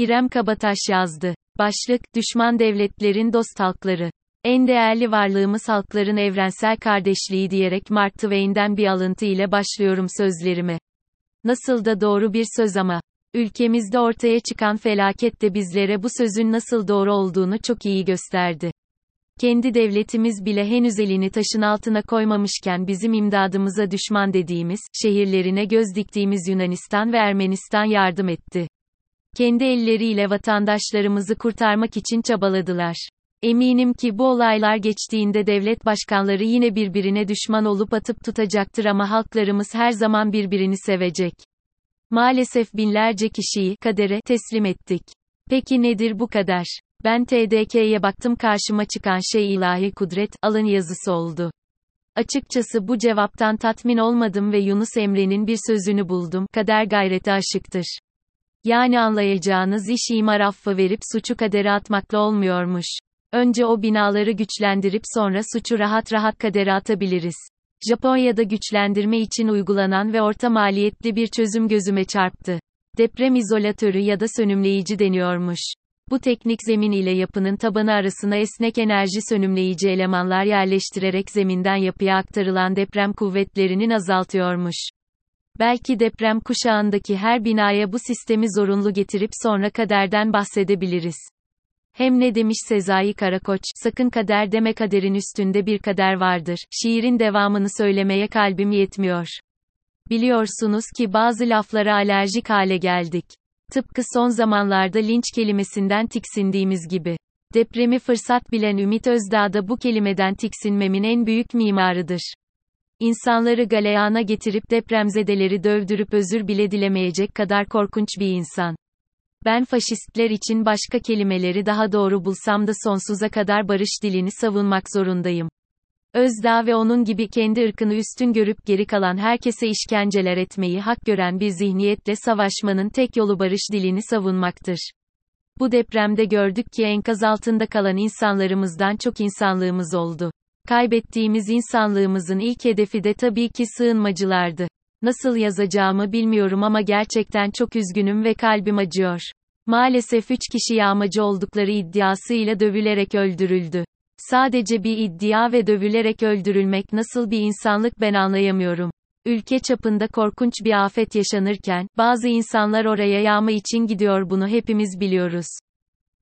İrem Kabataş yazdı. Başlık, Düşman devletlerin dost halkları. En değerli varlığımız halkların evrensel kardeşliği diyerek Mark Twain'den bir alıntı ile başlıyorum sözlerime. Nasıl da doğru bir söz ama. Ülkemizde ortaya çıkan felaket de bizlere bu sözün nasıl doğru olduğunu çok iyi gösterdi. Kendi devletimiz bile henüz elini taşın altına koymamışken bizim imdadımıza düşman dediğimiz, şehirlerine göz diktiğimiz Yunanistan ve Ermenistan yardım etti. Kendi elleriyle vatandaşlarımızı kurtarmak için çabaladılar. Eminim ki bu olaylar geçtiğinde devlet başkanları yine birbirine düşman olup atıp tutacaktır ama halklarımız her zaman birbirini sevecek. Maalesef binlerce kişiyi kadere teslim ettik. Peki nedir bu kader? Ben TDK'ye baktım karşıma çıkan şey ilahi kudret, alın yazısı oldu. Açıkçası bu cevaptan tatmin olmadım ve Yunus Emre'nin bir sözünü buldum, kader gayrete aşıktır. Yani anlayacağınız iş imar affı verip suçu kadere atmakla olmuyormuş. Önce o binaları güçlendirip sonra suçu rahat rahat kadere atabiliriz. Japonya'da güçlendirme için uygulanan ve orta maliyetli bir çözüm gözüme çarptı. Deprem izolatörü ya da sönümleyici deniyormuş. Bu teknik zemin ile yapının tabanı arasına esnek enerji sönümleyici elemanlar yerleştirerek zeminden yapıya aktarılan deprem kuvvetlerinin azaltıyormuş. Belki deprem kuşağındaki her binaya bu sistemi zorunlu getirip sonra kaderden bahsedebiliriz. Hem ne demiş Sezai Karakoç, sakın kader deme kaderin üstünde bir kader vardır. Şiirin devamını söylemeye kalbim yetmiyor. Biliyorsunuz ki bazı laflara alerjik hale geldik. Tıpkı son zamanlarda linç kelimesinden tiksindiğimiz gibi. Depremi fırsat bilen Ümit Özdağ da bu kelimeden tiksinmemin en büyük mimarıdır. İnsanları galeyana getirip depremzedeleri dövdürüp özür bile dilemeyecek kadar korkunç bir insan. Ben faşistler için başka kelimeleri daha doğru bulsam da sonsuza kadar barış dilini savunmak zorundayım. Özdağ ve onun gibi kendi ırkını üstün görüp geri kalan herkese işkenceler etmeyi hak gören bir zihniyetle savaşmanın tek yolu barış dilini savunmaktır. Bu depremde gördük ki enkaz altında kalan insanlarımızdan çok insanlığımız oldu. Kaybettiğimiz insanlığımızın ilk hedefi de tabii ki sığınmacılardı. Nasıl yazacağımı bilmiyorum ama gerçekten çok üzgünüm ve kalbim acıyor. Maalesef üç kişi yağmacı oldukları iddiasıyla dövülerek öldürüldü. Sadece bir iddia ve dövülerek öldürülmek nasıl bir insanlık ben anlayamıyorum. Ülke çapında korkunç bir afet yaşanırken, bazı insanlar oraya yağma için gidiyor bunu hepimiz biliyoruz.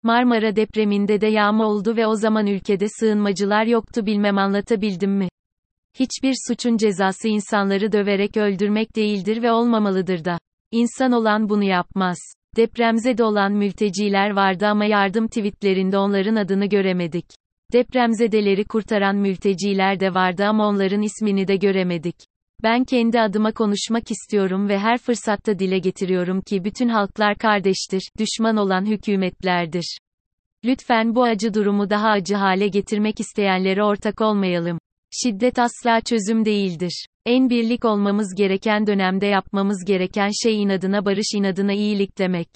Marmara depreminde de yağma oldu ve o zaman ülkede sığınmacılar yoktu bilmem anlatabildim mi? Hiçbir suçun cezası insanları döverek öldürmek değildir ve olmamalıdır da. İnsan olan bunu yapmaz. Depremzede olan mülteciler vardı ama yardım tweetlerinde onların adını göremedik. Depremzedeleri kurtaran mülteciler de vardı ama onların ismini de göremedik. Ben kendi adıma konuşmak istiyorum ve her fırsatta dile getiriyorum ki bütün halklar kardeştir, düşman olan hükümetlerdir. Lütfen bu acı durumu daha acı hale getirmek isteyenlere ortak olmayalım. Şiddet asla çözüm değildir. En birlik olmamız gereken dönemde yapmamız gereken şey inadına barış inadına iyilik demek.